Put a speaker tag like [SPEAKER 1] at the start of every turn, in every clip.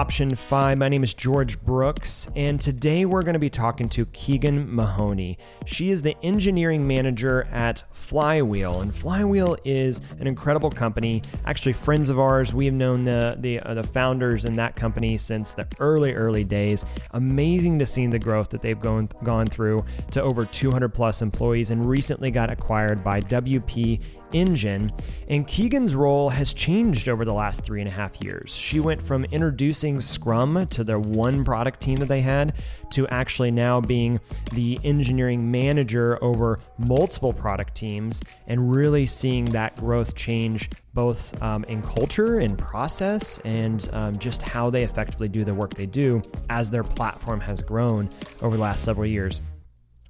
[SPEAKER 1] Option 5. My name is George Brooks, and today we're going to be talking to Keegan Mahoney. She is the engineering manager at Flywheel, and Flywheel is an incredible company. Actually, friends of ours. We have known the the, uh, the founders in that company since the early early days. Amazing to see the growth that they've gone gone through to over 200 plus employees, and recently got acquired by WP Engine. And Keegan's role has changed over the last three and a half years. She went from introducing Scrum to their one product team that they had to actually now being the engineering manager over multiple product teams and really seeing that growth change both um, in culture and process and um, just how they effectively do the work they do as their platform has grown over the last several years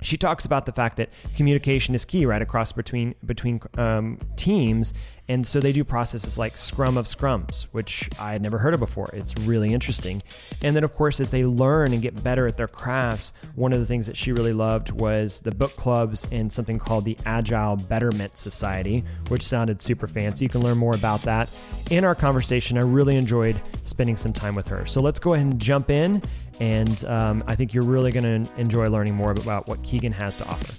[SPEAKER 1] she talks about the fact that communication is key right across between between um, teams. And so they do processes like scrum of scrums which i had never heard of before. It's really interesting. And then of course as they learn and get better at their crafts one of the things that she really loved was the book clubs and something called the agile betterment society which sounded super fancy. You can learn more about that in our conversation. I really enjoyed spending some time with her. So let's go ahead and jump in and um, I think you're really going to enjoy learning more about what Keegan has to offer.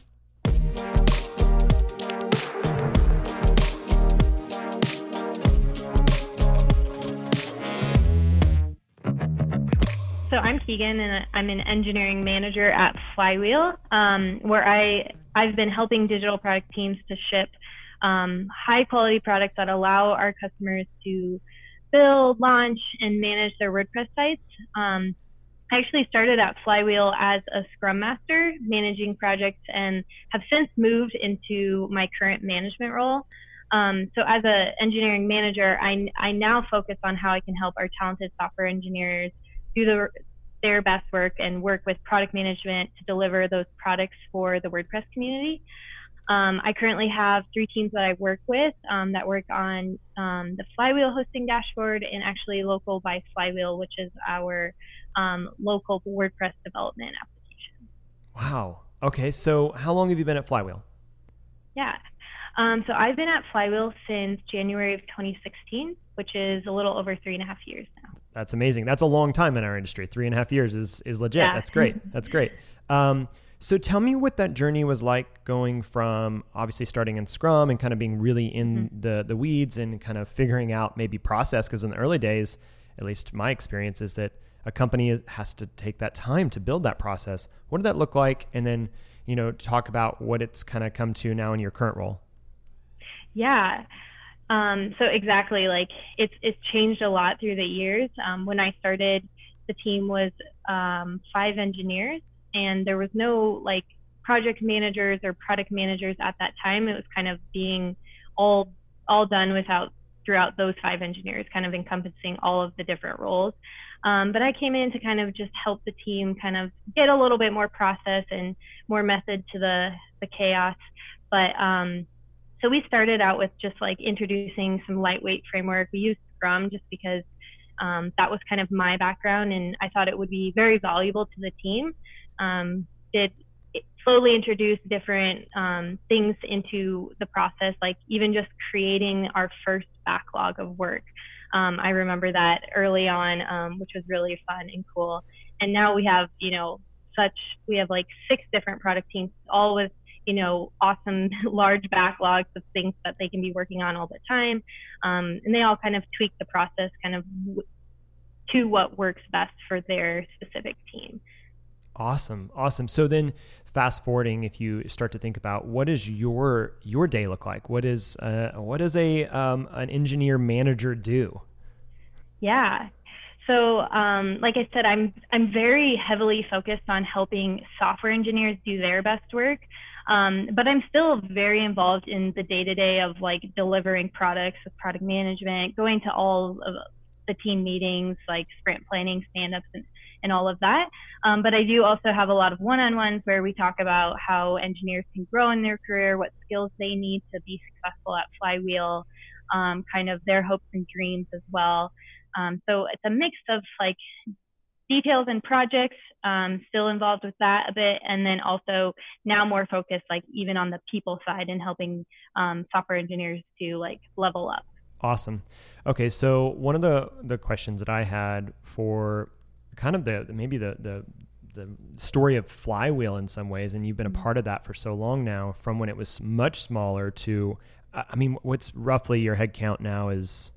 [SPEAKER 2] So I'm Keegan, and I'm an engineering manager at Flywheel, um, where I I've been helping digital product teams to ship um, high quality products that allow our customers to build, launch, and manage their WordPress sites. Um, I actually started at Flywheel as a Scrum Master, managing projects, and have since moved into my current management role. Um, so, as an engineering manager, I, I now focus on how I can help our talented software engineers do the, their best work and work with product management to deliver those products for the WordPress community. Um, I currently have three teams that I work with um, that work on um, the Flywheel hosting dashboard and actually Local by Flywheel, which is our um, local WordPress development application.
[SPEAKER 1] Wow. Okay. So, how long have you been at Flywheel?
[SPEAKER 2] Yeah. Um, so, I've been at Flywheel since January of 2016, which is a little over three and a half years now.
[SPEAKER 1] That's amazing. That's a long time in our industry. Three and a half years is, is legit. Yeah. That's great. That's great. So tell me what that journey was like going from obviously starting in Scrum and kind of being really in mm-hmm. the the weeds and kind of figuring out maybe process because in the early days, at least my experience is that a company has to take that time to build that process. What did that look like? And then, you know, talk about what it's kind of come to now in your current role.
[SPEAKER 2] Yeah. Um, so exactly, like it's it's changed a lot through the years. Um, when I started, the team was um, five engineers, and there was no like project managers or product managers at that time. It was kind of being all all done without throughout those five engineers, kind of encompassing all of the different roles. Um, but I came in to kind of just help the team kind of get a little bit more process and more method to the, the chaos. But um, so we started out with just like introducing some lightweight framework. We used Scrum just because um, that was kind of my background and I thought it would be very valuable to the team. Um, did slowly introduce different um, things into the process, like even just creating our first backlog of work. Um, I remember that early on, um, which was really fun and cool. And now we have, you know, such, we have like six different product teams, all with, you know, awesome large backlogs of things that they can be working on all the time. Um, and they all kind of tweak the process kind of to what works best for their specific team.
[SPEAKER 1] Awesome. Awesome. So then fast forwarding, if you start to think about what does your your day look like? What is uh, what does a um, an engineer manager do?
[SPEAKER 2] Yeah. So, um, like I said, I'm I'm very heavily focused on helping software engineers do their best work, um, but I'm still very involved in the day to day of like delivering products, with product management, going to all of the team meetings, like sprint planning, stand ups, and and all of that. Um, but I do also have a lot of one-on-ones where we talk about how engineers can grow in their career, what skills they need to be successful at Flywheel, um, kind of their hopes and dreams as well. Um, so it's a mix of like details and projects, um, still involved with that a bit, and then also now more focused like even on the people side and helping um, software engineers to like level up.
[SPEAKER 1] Awesome. Okay, so one of the the questions that I had for kind of the maybe the the the story of flywheel in some ways and you've been a mm-hmm. part of that for so long now from when it was much smaller to i mean what's roughly your head count now is?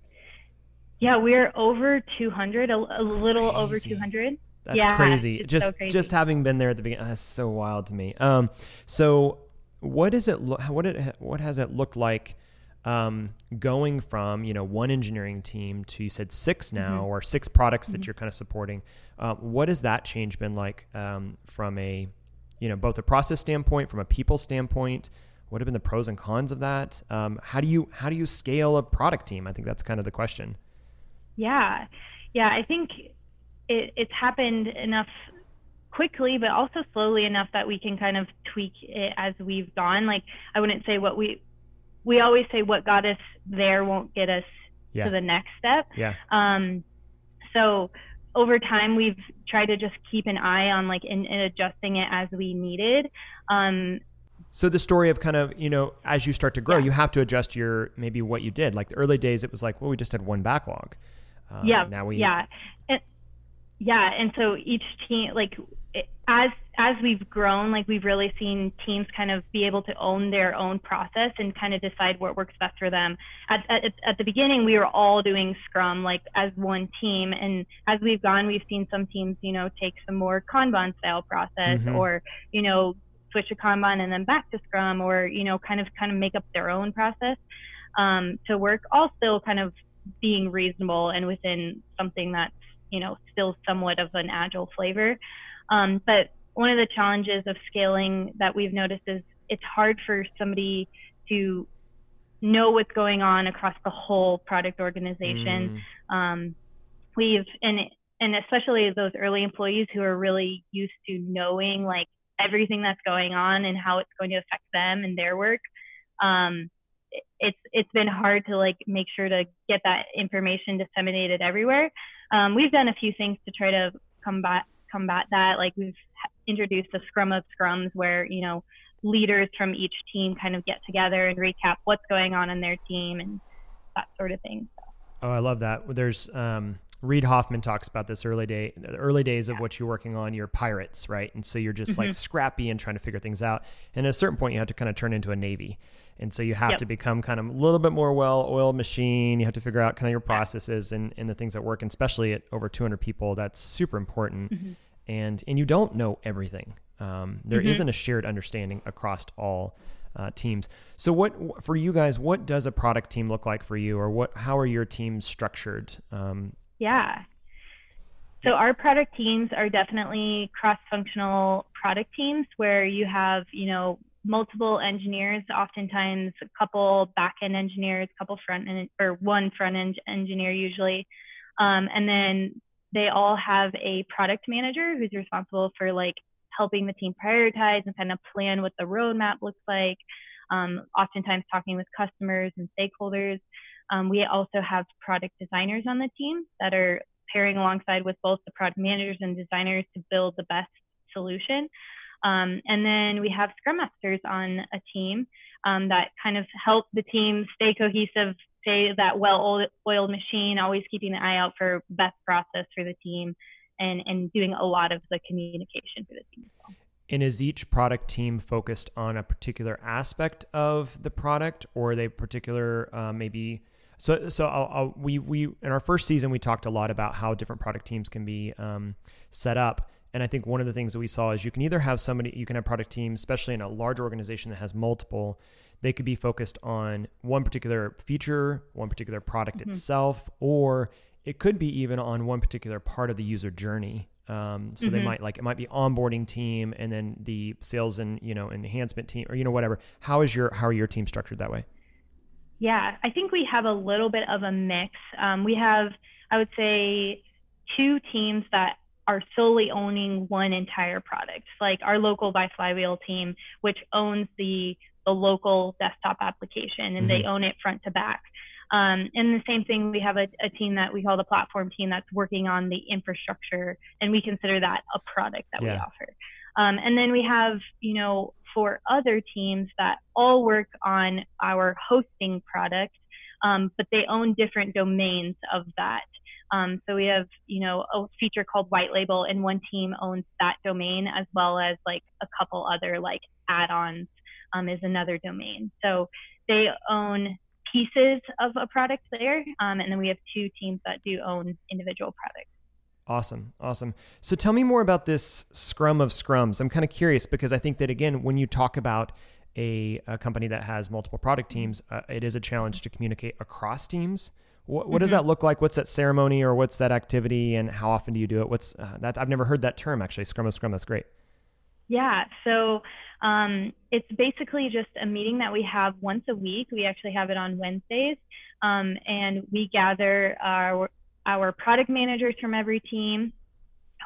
[SPEAKER 2] Yeah we're over 200 a, a little over 200
[SPEAKER 1] that's yeah, crazy. just so crazy. just having been there at the beginning that's so wild to me. Um so what does it look what it what has it looked like um, going from you know one engineering team to you said six now mm-hmm. or six products mm-hmm. that you're kind of supporting. Uh, what has that change been like um, from a you know both a process standpoint from a people standpoint? What have been the pros and cons of that? Um, how do you how do you scale a product team? I think that's kind of the question.
[SPEAKER 2] Yeah. Yeah i think it, it's happened enough quickly but also slowly enough that we can kind of tweak it as we've gone. Like i wouldn't say what we we always say what got us there won't get us yeah. to the next step.
[SPEAKER 1] Yeah.
[SPEAKER 2] Um, so over time, we've tried to just keep an eye on like in, in adjusting it as we needed. Um,
[SPEAKER 1] so the story of kind of you know as you start to grow, yeah. you have to adjust your maybe what you did. Like the early days, it was like well we just had one backlog.
[SPEAKER 2] Um, yeah. Now we yeah. And, yeah, and so each team like as as we've grown, like we've really seen teams kind of be able to own their own process and kind of decide what works best for them. At, at, at the beginning, we were all doing Scrum like as one team, and as we've gone, we've seen some teams, you know, take some more Kanban style process, mm-hmm. or you know, switch to Kanban and then back to Scrum, or you know, kind of kind of make up their own process um, to work, all still kind of being reasonable and within something that's you know still somewhat of an agile flavor. Um, but one of the challenges of scaling that we've noticed is it's hard for somebody to know what's going on across the whole product organization. Mm. Um, we've and and especially those early employees who are really used to knowing like everything that's going on and how it's going to affect them and their work. Um, it's it's been hard to like make sure to get that information disseminated everywhere. Um, we've done a few things to try to combat combat that. Like we've introduced a scrum of scrums where, you know, leaders from each team kind of get together and recap what's going on in their team and that sort of thing. So.
[SPEAKER 1] Oh, I love that. There's um, Reid Hoffman talks about this early day, the early days of what you're working on. You're pirates, right? And so you're just mm-hmm. like scrappy and trying to figure things out. And at a certain point, you have to kind of turn into a navy. And so you have yep. to become kind of a little bit more well-oiled machine. You have to figure out kind of your processes and, and the things that work, and especially at over 200 people. That's super important. Mm-hmm. And and you don't know everything. Um, there mm-hmm. not a shared understanding across all uh, teams. So what for you guys? What does a product team look like for you, or what? How are your teams structured? Um,
[SPEAKER 2] yeah. So our product teams are definitely cross-functional product teams where you have, you know, multiple engineers, oftentimes a couple back-end engineers, couple front-end or one front-end engineer usually. Um, and then they all have a product manager who's responsible for like helping the team prioritize and kind of plan what the roadmap looks like. Um, oftentimes talking with customers and stakeholders. Um, we also have product designers on the team that are pairing alongside with both the product managers and designers to build the best solution. Um, and then we have Scrum Masters on a team um, that kind of help the team stay cohesive, stay that well-oiled machine, always keeping the eye out for best process for the team, and and doing a lot of the communication for the team.
[SPEAKER 1] And is each product team focused on a particular aspect of the product, or are they particular uh, maybe? So, so I'll, I'll, we we in our first season we talked a lot about how different product teams can be um, set up. And I think one of the things that we saw is you can either have somebody, you can have product teams, especially in a large organization that has multiple, they could be focused on one particular feature, one particular product mm-hmm. itself, or it could be even on one particular part of the user journey. Um, so mm-hmm. they might like it might be onboarding team and then the sales and you know enhancement team or you know whatever. How is your how are your team structured that way?
[SPEAKER 2] Yeah, I think we have a little bit of a mix. Um, we have I would say two teams that are solely owning one entire product, like our local by Flywheel team, which owns the the local desktop application and mm-hmm. they own it front to back. Um, and the same thing, we have a, a, team that we call the platform team that's working on the infrastructure, and we consider that a product that yeah. we offer. Um, and then we have, you know, for other teams that all work on our hosting product, um, but they own different domains of that. Um, so we have, you know, a feature called white label, and one team owns that domain as well as like a couple other like add-ons um, is another domain. So they own pieces of a product there, um, and then we have two teams that do own individual products.
[SPEAKER 1] Awesome. Awesome. So tell me more about this scrum of scrums. I'm kind of curious because I think that, again, when you talk about a, a company that has multiple product teams, uh, it is a challenge to communicate across teams. What, what mm-hmm. does that look like? What's that ceremony or what's that activity and how often do you do it? What's uh, that? I've never heard that term actually. Scrum of scrum. That's great.
[SPEAKER 2] Yeah. So um, it's basically just a meeting that we have once a week. We actually have it on Wednesdays. Um, and we gather our our product managers from every team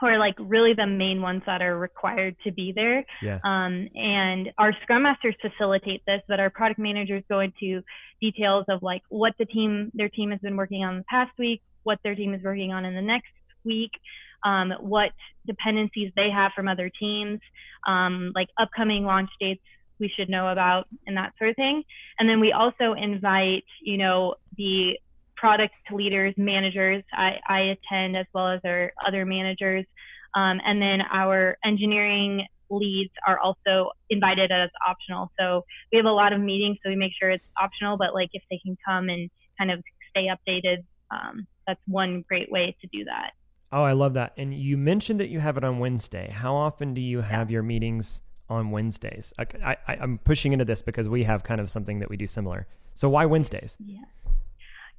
[SPEAKER 2] who are like really the main ones that are required to be there.
[SPEAKER 1] Yeah.
[SPEAKER 2] Um, and our scrum masters facilitate this, but our product managers go into details of like what the team, their team has been working on the past week, what their team is working on in the next week, um, what dependencies they have from other teams, um, like upcoming launch dates we should know about and that sort of thing. And then we also invite, you know, the product leaders, managers. I, I attend as well as our other managers. Um, and then our engineering leads are also invited as optional. So we have a lot of meetings, so we make sure it's optional, but like if they can come and kind of stay updated, um, that's one great way to do that.
[SPEAKER 1] Oh, I love that. And you mentioned that you have it on Wednesday. How often do you have yeah. your meetings on Wednesdays? I, I, I'm pushing into this because we have kind of something that we do similar. So why Wednesdays?
[SPEAKER 2] Yeah.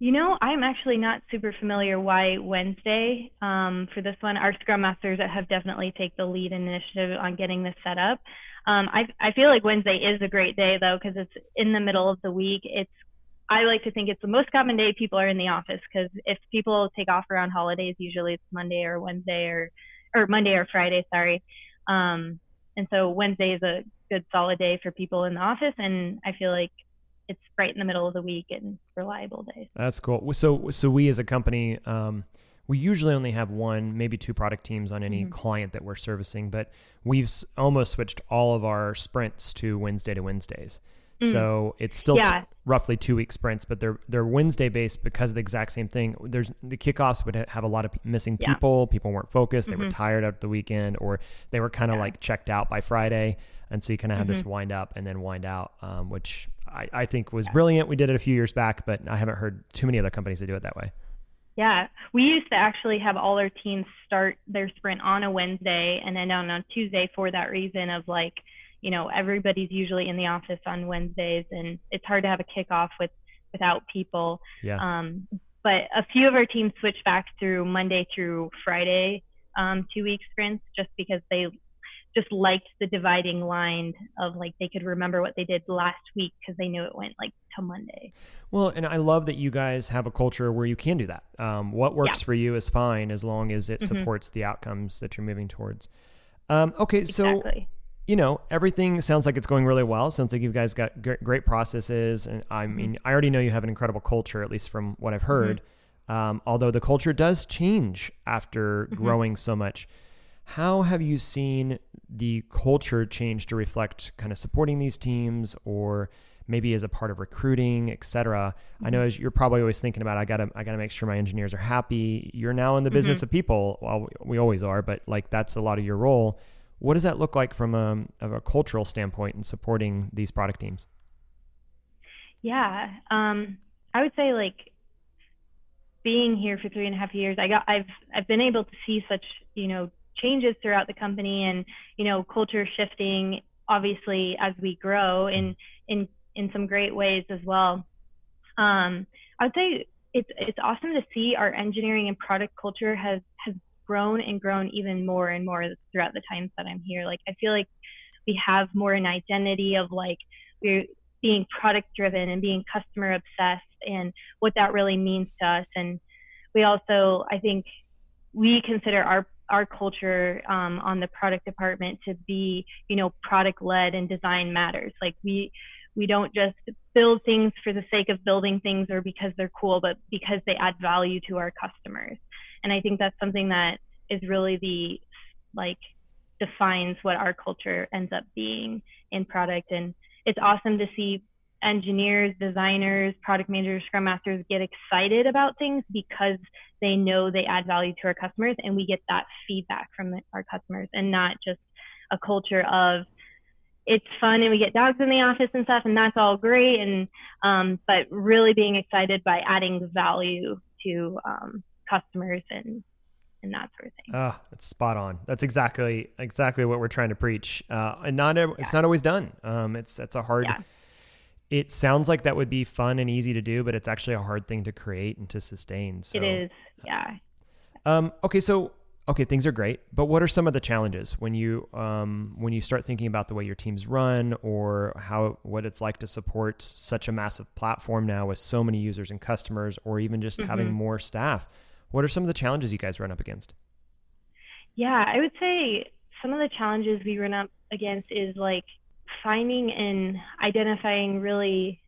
[SPEAKER 2] You know, I'm actually not super familiar why Wednesday um, for this one. Our Scrum Masters have definitely take the lead initiative on getting this set up. Um, I, I feel like Wednesday is a great day though because it's in the middle of the week. It's I like to think it's the most common day people are in the office because if people take off around holidays, usually it's Monday or Wednesday or or Monday or Friday, sorry. Um, and so Wednesday is a good solid day for people in the office, and I feel like it's right in the middle of the week and reliable days.
[SPEAKER 1] That's cool. So so we as a company. Um, we usually only have one, maybe two product teams on any mm-hmm. client that we're servicing, but we've almost switched all of our sprints to Wednesday to Wednesdays. Mm. So it's still yeah. t- roughly two week sprints, but they're they're Wednesday based because of the exact same thing. There's the kickoffs would have a lot of missing yeah. people. People weren't focused. Mm-hmm. They were mm-hmm. tired after the weekend, or they were kind of yeah. like checked out by Friday. And so you kind of have mm-hmm. this wind up and then wind out, um, which I, I think was brilliant. We did it a few years back, but I haven't heard too many other companies that do it that way.
[SPEAKER 2] Yeah, we used to actually have all our teams start their sprint on a Wednesday and then on a Tuesday for that reason of like you know everybody's usually in the office on Wednesdays, and it's hard to have a kickoff with without people.
[SPEAKER 1] Yeah.
[SPEAKER 2] Um, but a few of our teams switched back through Monday through Friday um, two week sprints just because they just liked the dividing line of like they could remember what they did last week because they knew it went like to Monday.
[SPEAKER 1] Well, and I love that you guys have a culture where you can do that. Um, what works yeah. for you is fine as long as it mm-hmm. supports the outcomes that you're moving towards. Um, okay, so exactly you know, everything sounds like it's going really well. Sounds like you guys got great processes, and I mm-hmm. mean, I already know you have an incredible culture, at least from what I've heard. Mm-hmm. Um, although the culture does change after mm-hmm. growing so much. How have you seen the culture change to reflect kind of supporting these teams, or maybe as a part of recruiting, et cetera? I know mm-hmm. as you're probably always thinking about, I gotta, I gotta make sure my engineers are happy. You're now in the business mm-hmm. of people. Well, we always are, but like that's a lot of your role what does that look like from a, of a cultural standpoint in supporting these product teams?
[SPEAKER 2] Yeah, um, I would say like being here for three and a half years, I got I've I've been able to see such you know changes throughout the company and you know culture shifting obviously as we grow in in in some great ways as well. Um, I would say it's it's awesome to see our engineering and product culture has has grown and grown even more and more throughout the times that I'm here. Like I feel like we have more an identity of like we're being product driven and being customer obsessed and what that really means to us. And we also, I think, we consider our our culture um, on the product department to be, you know, product led and design matters. Like we we don't just build things for the sake of building things or because they're cool, but because they add value to our customers. And I think that's something that is really the like defines what our culture ends up being in product. And it's awesome to see engineers, designers, product managers, scrum masters get excited about things because they know they add value to our customers and we get that feedback from the, our customers and not just a culture of it's fun and we get dogs in the office and stuff and that's all great and um, but really being excited by adding value to um, customers and and that sort of thing.
[SPEAKER 1] Oh, it's spot on. That's exactly exactly what we're trying to preach. Uh, and not yeah. it's not always done. Um, it's it's a hard. Yeah. It sounds like that would be fun and easy to do, but it's actually a hard thing to create and to sustain. So
[SPEAKER 2] it is, yeah.
[SPEAKER 1] Um, okay, so okay, things are great, but what are some of the challenges when you um, when you start thinking about the way your teams run or how what it's like to support such a massive platform now with so many users and customers, or even just mm-hmm. having more staff? What are some of the challenges you guys run up against?
[SPEAKER 2] Yeah, I would say some of the challenges we run up against is like finding and identifying really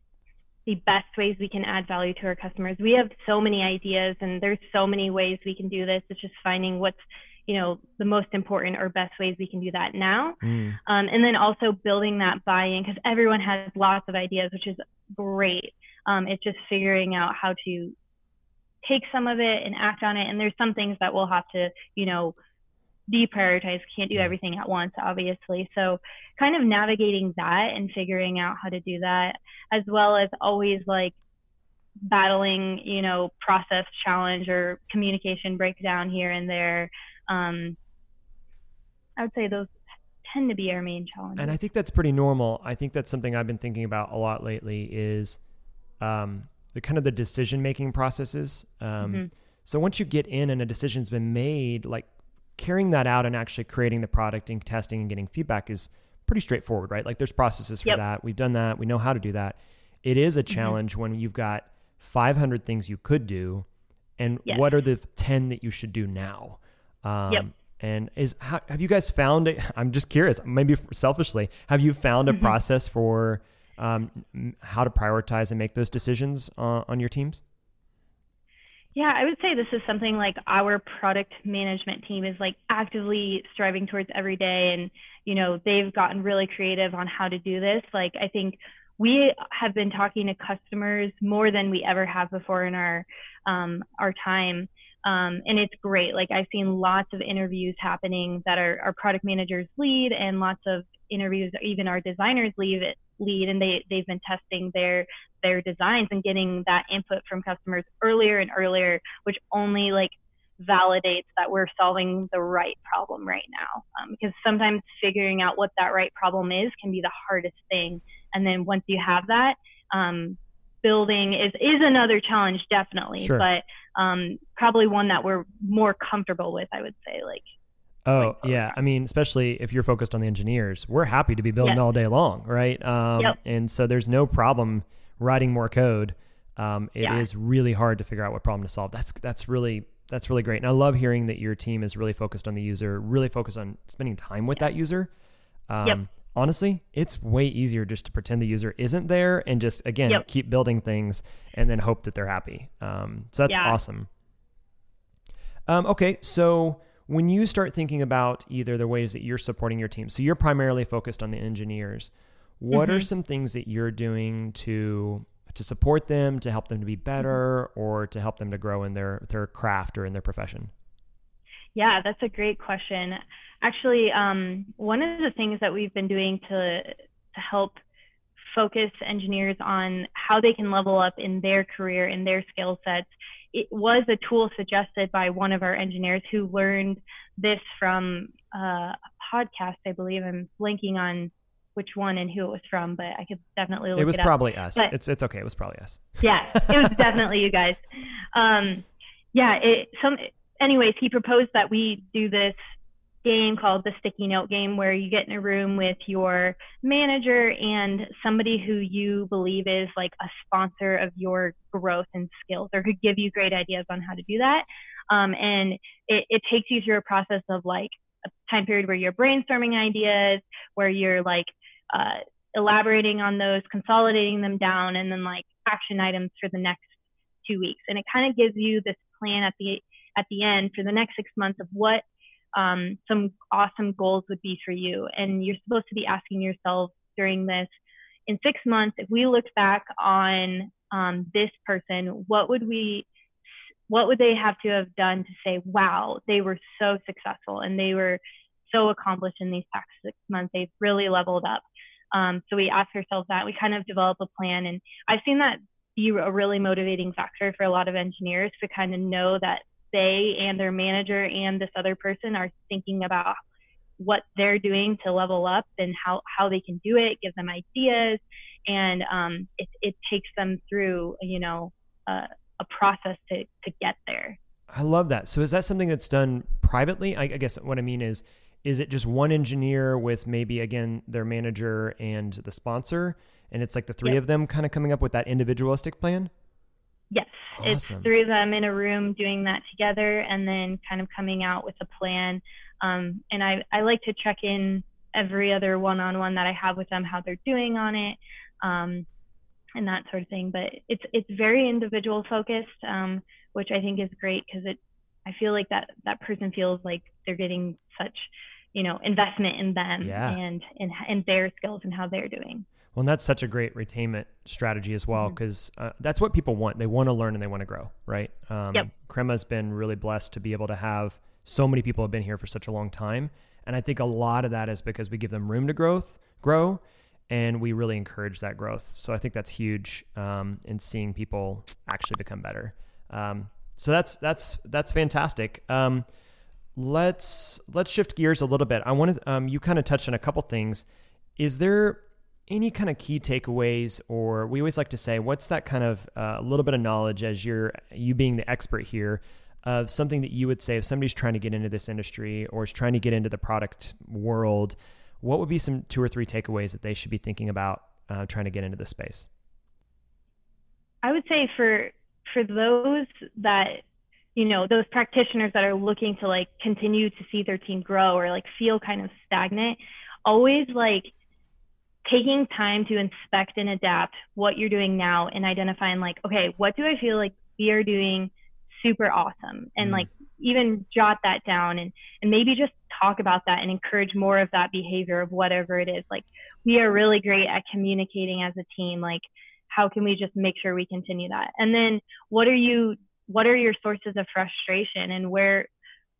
[SPEAKER 2] the best ways we can add value to our customers. We have so many ideas and there's so many ways we can do this. It's just finding what's, you know, the most important or best ways we can do that now. Mm. Um, and then also building that buy-in because everyone has lots of ideas, which is great. Um, it's just figuring out how to take some of it and act on it. And there's some things that we'll have to, you know, deprioritize. Can't do everything at once, obviously. So kind of navigating that and figuring out how to do that, as well as always like battling, you know, process challenge or communication breakdown here and there. Um, I would say those tend to be our main challenges.
[SPEAKER 1] And I think that's pretty normal. I think that's something I've been thinking about a lot lately is um, the kind of the decision making processes. Um, mm-hmm. So once you get in and a decision's been made, like carrying that out and actually creating the product and testing and getting feedback is pretty straightforward, right? Like there's processes for yep. that. We've done that. We know how to do that. It is a mm-hmm. challenge mm-hmm. when you've got 500 things you could do, and yes. what are the 10 that you should do now? Um, yep. And is how, have you guys found it? I'm just curious, maybe selfishly, have you found a mm-hmm. process for um, how to prioritize and make those decisions uh, on your teams?
[SPEAKER 2] Yeah, I would say this is something like our product management team is like actively striving towards every day. And, you know, they've gotten really creative on how to do this. Like, I think we have been talking to customers more than we ever have before in our, um, our time. Um, and it's great. Like I've seen lots of interviews happening that our, our product managers lead and lots of interviews, even our designers lead lead and they, they've been testing their, their designs and getting that input from customers earlier and earlier, which only like validates that we're solving the right problem right now. Um, because sometimes figuring out what that right problem is can be the hardest thing. And then once you have that, um, building is is another challenge definitely sure. but um, probably one that we're more comfortable with i would say like
[SPEAKER 1] oh yeah i mean especially if you're focused on the engineers we're happy to be building yes. all day long right um, yep. and so there's no problem writing more code um, It yeah. is really hard to figure out what problem to solve that's that's really that's really great and i love hearing that your team is really focused on the user really focused on spending time with that user um, yep honestly, it's way easier just to pretend the user isn't there and just again yep. keep building things and then hope that they're happy. Um, so that's yeah. awesome. Um, okay, so when you start thinking about either the ways that you're supporting your team, so you're primarily focused on the engineers. What mm-hmm. are some things that you're doing to to support them, to help them to be better, mm-hmm. or to help them to grow in their their craft or in their profession?
[SPEAKER 2] Yeah, that's a great question. Actually, um, one of the things that we've been doing to to help focus engineers on how they can level up in their career, in their skill sets, it was a tool suggested by one of our engineers who learned this from uh, a podcast, I believe. I'm blanking on which one and who it was from, but I could definitely look
[SPEAKER 1] it was
[SPEAKER 2] it
[SPEAKER 1] probably us. But, it's it's okay. It was probably us.
[SPEAKER 2] Yeah, it was definitely you guys. Um, yeah, it some anyways, he proposed that we do this game called the sticky note game where you get in a room with your manager and somebody who you believe is like a sponsor of your growth and skills or could give you great ideas on how to do that. Um, and it, it takes you through a process of like a time period where you're brainstorming ideas where you're like uh, elaborating on those consolidating them down and then like action items for the next two weeks. And it kind of gives you this plan at the at the end for the next six months of what um, some awesome goals would be for you. And you're supposed to be asking yourself during this, in six months, if we looked back on um, this person, what would we, what would they have to have done to say, wow, they were so successful and they were so accomplished in these past six months. They've really leveled up. Um, so we ask ourselves that. We kind of develop a plan, and I've seen that be a really motivating factor for a lot of engineers to kind of know that they and their manager and this other person are thinking about what they're doing to level up and how, how they can do it, give them ideas, and um, it, it takes them through, you know, uh, a process to, to get there.
[SPEAKER 1] I love that. So is that something that's done privately? I, I guess what I mean is, is it just one engineer with maybe again their manager and the sponsor, and it's like the three yep. of them kind of coming up with that individualistic plan?
[SPEAKER 2] Yes, awesome. it's three of them in a room doing that together, and then kind of coming out with a plan. Um, and I I like to check in every other one-on-one that I have with them how they're doing on it. Um, and that sort of thing. But it's it's very individual focused, um, which I think is great because it I feel like that that person feels like they're getting such you know investment in them yeah. and in in their skills and how they're doing.
[SPEAKER 1] Well, and that's such a great retainment strategy as well because mm-hmm. uh, that's what people want. They want to learn and they want to grow, right? Um, yep. Crema's been really blessed to be able to have so many people have been here for such a long time, and I think a lot of that is because we give them room to growth, grow, and we really encourage that growth. So I think that's huge um, in seeing people actually become better. Um, so that's that's that's fantastic. Um, let's let's shift gears a little bit. I want to um, you kind of touched on a couple things. Is there any kind of key takeaways, or we always like to say, what's that kind of a uh, little bit of knowledge as you're you being the expert here of something that you would say if somebody's trying to get into this industry or is trying to get into the product world, what would be some two or three takeaways that they should be thinking about uh, trying to get into this space?
[SPEAKER 2] I would say for for those that you know those practitioners that are looking to like continue to see their team grow or like feel kind of stagnant always like taking time to inspect and adapt what you're doing now and identifying like okay what do i feel like we are doing super awesome? And mm. like even jot that down and and maybe just talk about that and encourage more of that behavior of whatever it is. Like we are really great at communicating as a team like how can we just make sure we continue that? And then what are you what are your sources of frustration and where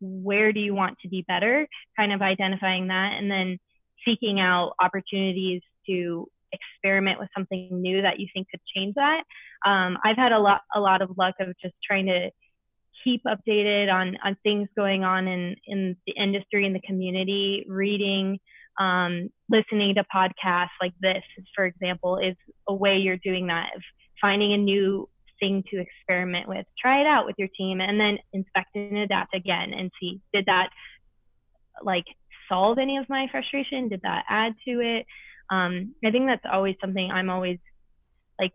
[SPEAKER 2] where do you want to be better? Kind of identifying that and then seeking out opportunities to experiment with something new that you think could change that um, i've had a lot a lot of luck of just trying to keep updated on on things going on in in the industry and the community reading um, listening to podcasts like this for example is a way you're doing that of finding a new thing to experiment with. Try it out with your team and then inspect and adapt again and see did that like solve any of my frustration? Did that add to it? Um, I think that's always something I'm always like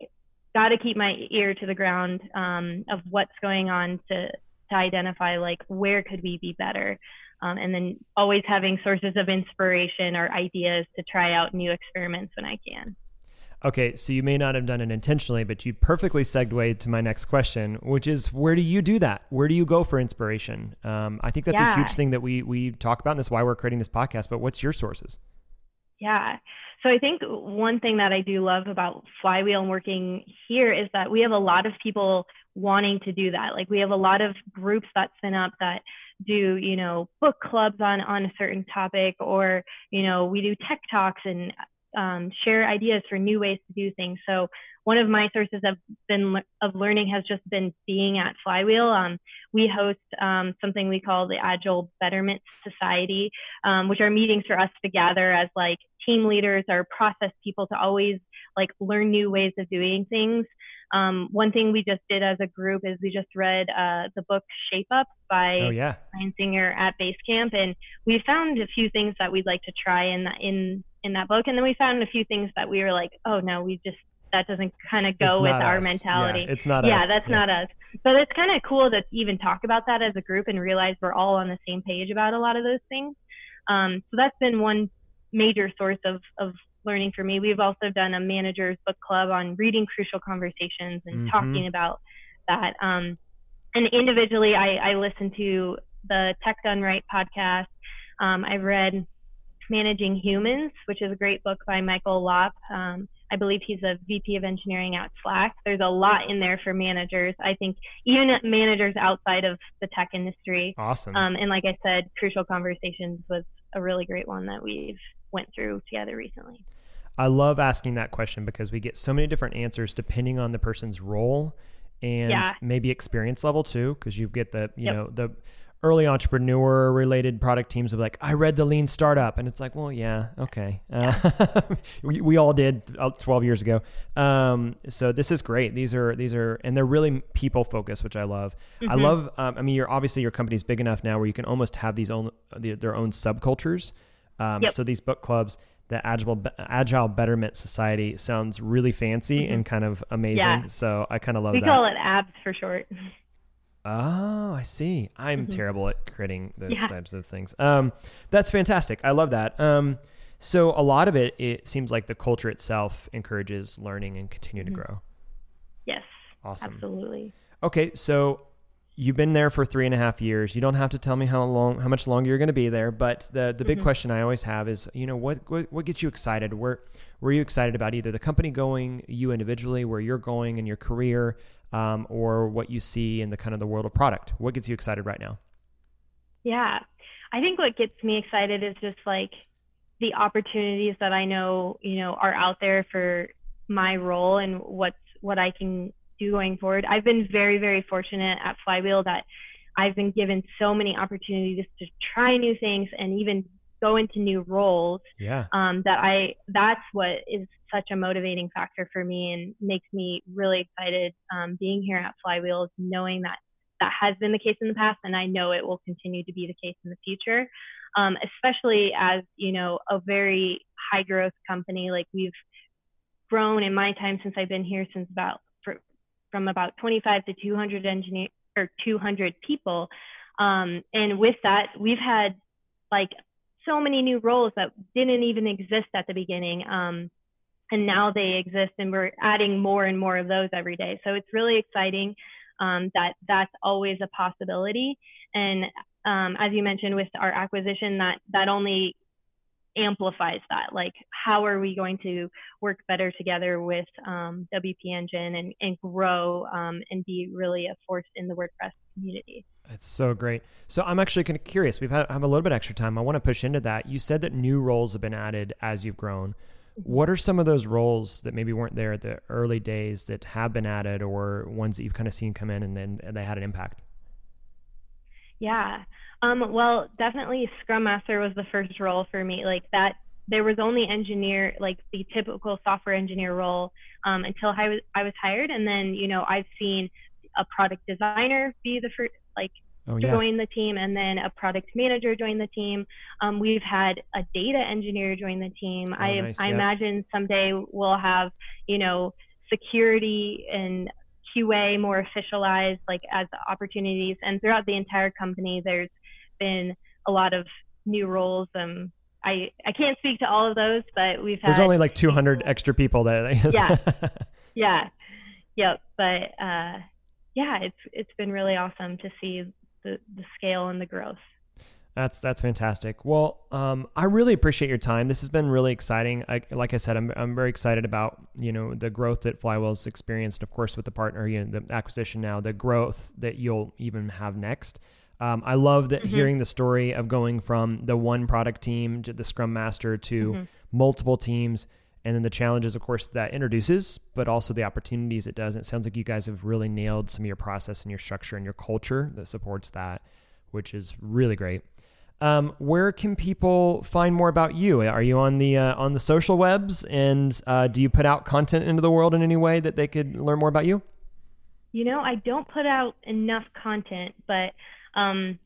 [SPEAKER 2] got to keep my ear to the ground um, of what's going on to to identify like where could we be better um, and then always having sources of inspiration or ideas to try out new experiments when i can
[SPEAKER 1] Okay, so you may not have done it intentionally, but you perfectly segued to my next question, which is where do you do that? Where do you go for inspiration? Um, I think that's yeah. a huge thing that we we talk about, and that's why we're creating this podcast. But what's your sources?
[SPEAKER 2] Yeah. So I think one thing that I do love about Flywheel and working here is that we have a lot of people wanting to do that. Like we have a lot of groups that spin up that do, you know, book clubs on on a certain topic or, you know, we do tech talks and um, share ideas for new ways to do things. So one of my sources of been of learning has just been being at Flywheel. Um, we host um, something we call the Agile Betterment Society, um, which are meetings for us to gather as like team leaders or process people to always like learn new ways of doing things. Um, one thing we just did as a group is we just read uh, the book Shape Up by
[SPEAKER 1] oh, yeah.
[SPEAKER 2] Singer at Basecamp, and we found a few things that we'd like to try in that in in that book, and then we found a few things that we were like, oh no, we just that doesn't kind of go with our
[SPEAKER 1] us.
[SPEAKER 2] mentality.
[SPEAKER 1] Yeah, it's not us.
[SPEAKER 2] yeah,
[SPEAKER 1] us.
[SPEAKER 2] that's yeah. not us. But it's kind of cool to even talk about that as a group and realize we're all on the same page about a lot of those things. Um, so that's been one major source of, of learning for me. We've also done a manager's book club on reading crucial conversations and mm-hmm. talking about that. Um, and individually, I, I listen to the Tech Done Right podcast. Um, I've read Managing Humans, which is a great book by Michael Lopp, um, I believe he's a VP of engineering at Slack. There's a lot in there for managers. I think even managers outside of the tech industry.
[SPEAKER 1] Awesome.
[SPEAKER 2] Um, and like I said, Crucial Conversations was a really great one that we've went through together recently.
[SPEAKER 1] I love asking that question because we get so many different answers depending on the person's role and yeah. maybe experience level too because you get the you yep. know the early entrepreneur related product teams of like i read the lean startup and it's like well yeah okay uh, we, we all did uh, 12 years ago um, so this is great these are these are and they're really people focused which i love mm-hmm. i love um, i mean you're obviously your company's big enough now where you can almost have these own their own subcultures um, yep. so these book clubs the agile agile betterment society sounds really fancy mm-hmm. and kind of amazing yeah. so i kind of love
[SPEAKER 2] we
[SPEAKER 1] that
[SPEAKER 2] we call it abs for short
[SPEAKER 1] Oh, I see. I'm mm-hmm. terrible at creating those yeah. types of things. Um, that's fantastic. I love that. Um, so a lot of it, it seems like the culture itself encourages learning and continuing mm-hmm. to grow.
[SPEAKER 2] Yes.
[SPEAKER 1] Awesome.
[SPEAKER 2] Absolutely.
[SPEAKER 1] Okay, so you've been there for three and a half years. You don't have to tell me how long, how much longer you're going to be there. But the the big mm-hmm. question I always have is, you know, what, what what gets you excited? Where were you excited about either the company going, you individually, where you're going in your career? um, or what you see in the kind of the world of product? What gets you excited right now?
[SPEAKER 2] Yeah, I think what gets me excited is just like the opportunities that I know, you know, are out there for my role and what's what I can do going forward. I've been very, very fortunate at Flywheel that I've been given so many opportunities to try new things and even go into new roles.
[SPEAKER 1] Yeah.
[SPEAKER 2] Um, that I that's what is such a motivating factor for me and makes me really excited um, being here at Flywheels, knowing that that has been the case in the past, and I know it will continue to be the case in the future. Um, especially as you know, a very high growth company like we've grown in my time since I've been here since about from about 25 to 200 engineer or 200 people. Um, and with that, we've had like so many new roles that didn't even exist at the beginning. Um, and now they exist and we're adding more and more of those every day. So it's really exciting um, that that's always a possibility. And um, as you mentioned with our acquisition, that that only amplifies that. Like, how are we going to work better together with um, WP Engine and, and grow um, and be really a force in the WordPress community?
[SPEAKER 1] It's so great. So I'm actually kind of curious. We've had have a little bit extra time. I want to push into that. You said that new roles have been added as you've grown. Mm-hmm. What are some of those roles that maybe weren't there at the early days that have been added, or ones that you've kind of seen come in and then and they had an impact?
[SPEAKER 2] Yeah. Um, well, definitely Scrum Master was the first role for me. Like that, there was only engineer, like the typical software engineer role um, until I was I was hired, and then you know I've seen a product designer be the first like oh, yeah. join the team, and then a product manager join the team. Um, we've had a data engineer join the team. Oh, I nice. I imagine someday we'll have you know security and QA more officialized like as opportunities and throughout the entire company there's been a lot of new roles um I I can't speak to all of those but we've had
[SPEAKER 1] There's only like 200 extra people there.
[SPEAKER 2] yeah. yeah. Yep, but uh yeah, it's it's been really awesome to see the the scale and the growth.
[SPEAKER 1] That's that's fantastic. Well, um, I really appreciate your time. This has been really exciting. I, like I said, I'm I'm very excited about you know the growth that Flywheel's experienced, of course, with the partner, you know, the acquisition now, the growth that you'll even have next. Um, I love that mm-hmm. hearing the story of going from the one product team to the Scrum Master to mm-hmm. multiple teams, and then the challenges, of course, that introduces, but also the opportunities it does. And it sounds like you guys have really nailed some of your process and your structure and your culture that supports that, which is really great. Um, where can people find more about you? Are you on the uh, on the social webs, and uh, do you put out content into the world in any way that they could learn more about you?
[SPEAKER 2] You know, I don't put out enough content, but um,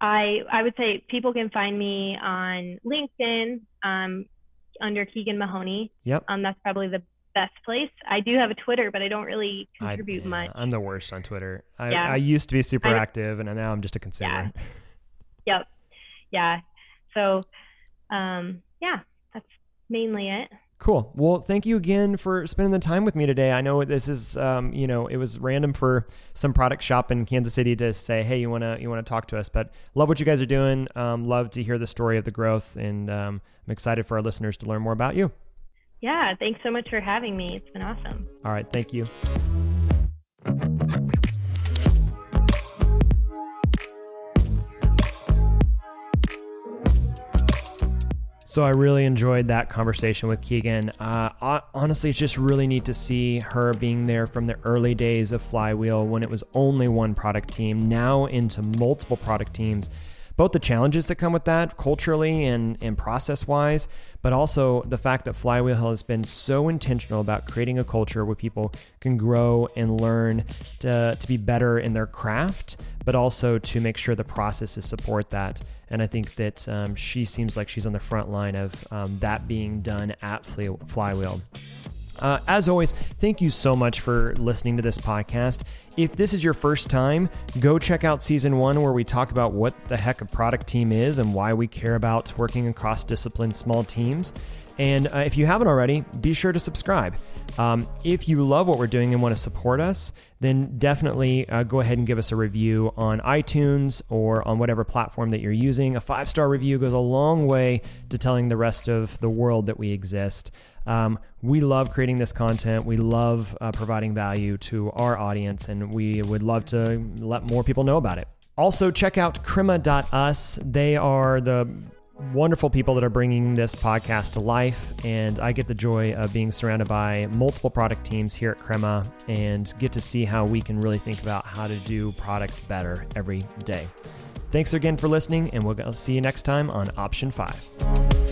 [SPEAKER 2] I I would say people can find me on LinkedIn um, under Keegan Mahoney.
[SPEAKER 1] Yep.
[SPEAKER 2] Um, that's probably the best place. I do have a Twitter, but I don't really contribute
[SPEAKER 1] I, yeah,
[SPEAKER 2] much.
[SPEAKER 1] I'm the worst on Twitter. I, yeah. I used to be super I, active, and now I'm just a consumer.
[SPEAKER 2] Yeah. yep yeah. So, um, yeah, that's mainly it.
[SPEAKER 1] Cool. Well, thank you again for spending the time with me today. I know this is, um, you know, it was random for some product shop in Kansas City to say, "Hey, you wanna you wanna talk to us?" But love what you guys are doing. Um, love to hear the story of the growth, and um, I'm excited for our listeners to learn more about you.
[SPEAKER 2] Yeah, thanks so much for having me. It's been awesome.
[SPEAKER 1] All right, thank you. So I really enjoyed that conversation with Keegan. Uh, honestly, it's just really neat to see her being there from the early days of Flywheel when it was only one product team, now into multiple product teams both the challenges that come with that culturally and, and process wise, but also the fact that Flywheel has been so intentional about creating a culture where people can grow and learn to, to be better in their craft, but also to make sure the processes support that. And I think that um, she seems like she's on the front line of um, that being done at Flywheel. Uh, as always, thank you so much for listening to this podcast. If this is your first time, go check out season one where we talk about what the heck a product team is and why we care about working across discipline small teams. And uh, if you haven't already, be sure to subscribe. Um, if you love what we're doing and want to support us, then definitely uh, go ahead and give us a review on iTunes or on whatever platform that you're using. A five star review goes a long way to telling the rest of the world that we exist. Um, we love creating this content. We love uh, providing value to our audience, and we would love to let more people know about it. Also, check out Crema.us. They are the wonderful people that are bringing this podcast to life. And I get the joy of being surrounded by multiple product teams here at Crema and get to see how we can really think about how to do product better every day. Thanks again for listening, and we'll see you next time on Option 5.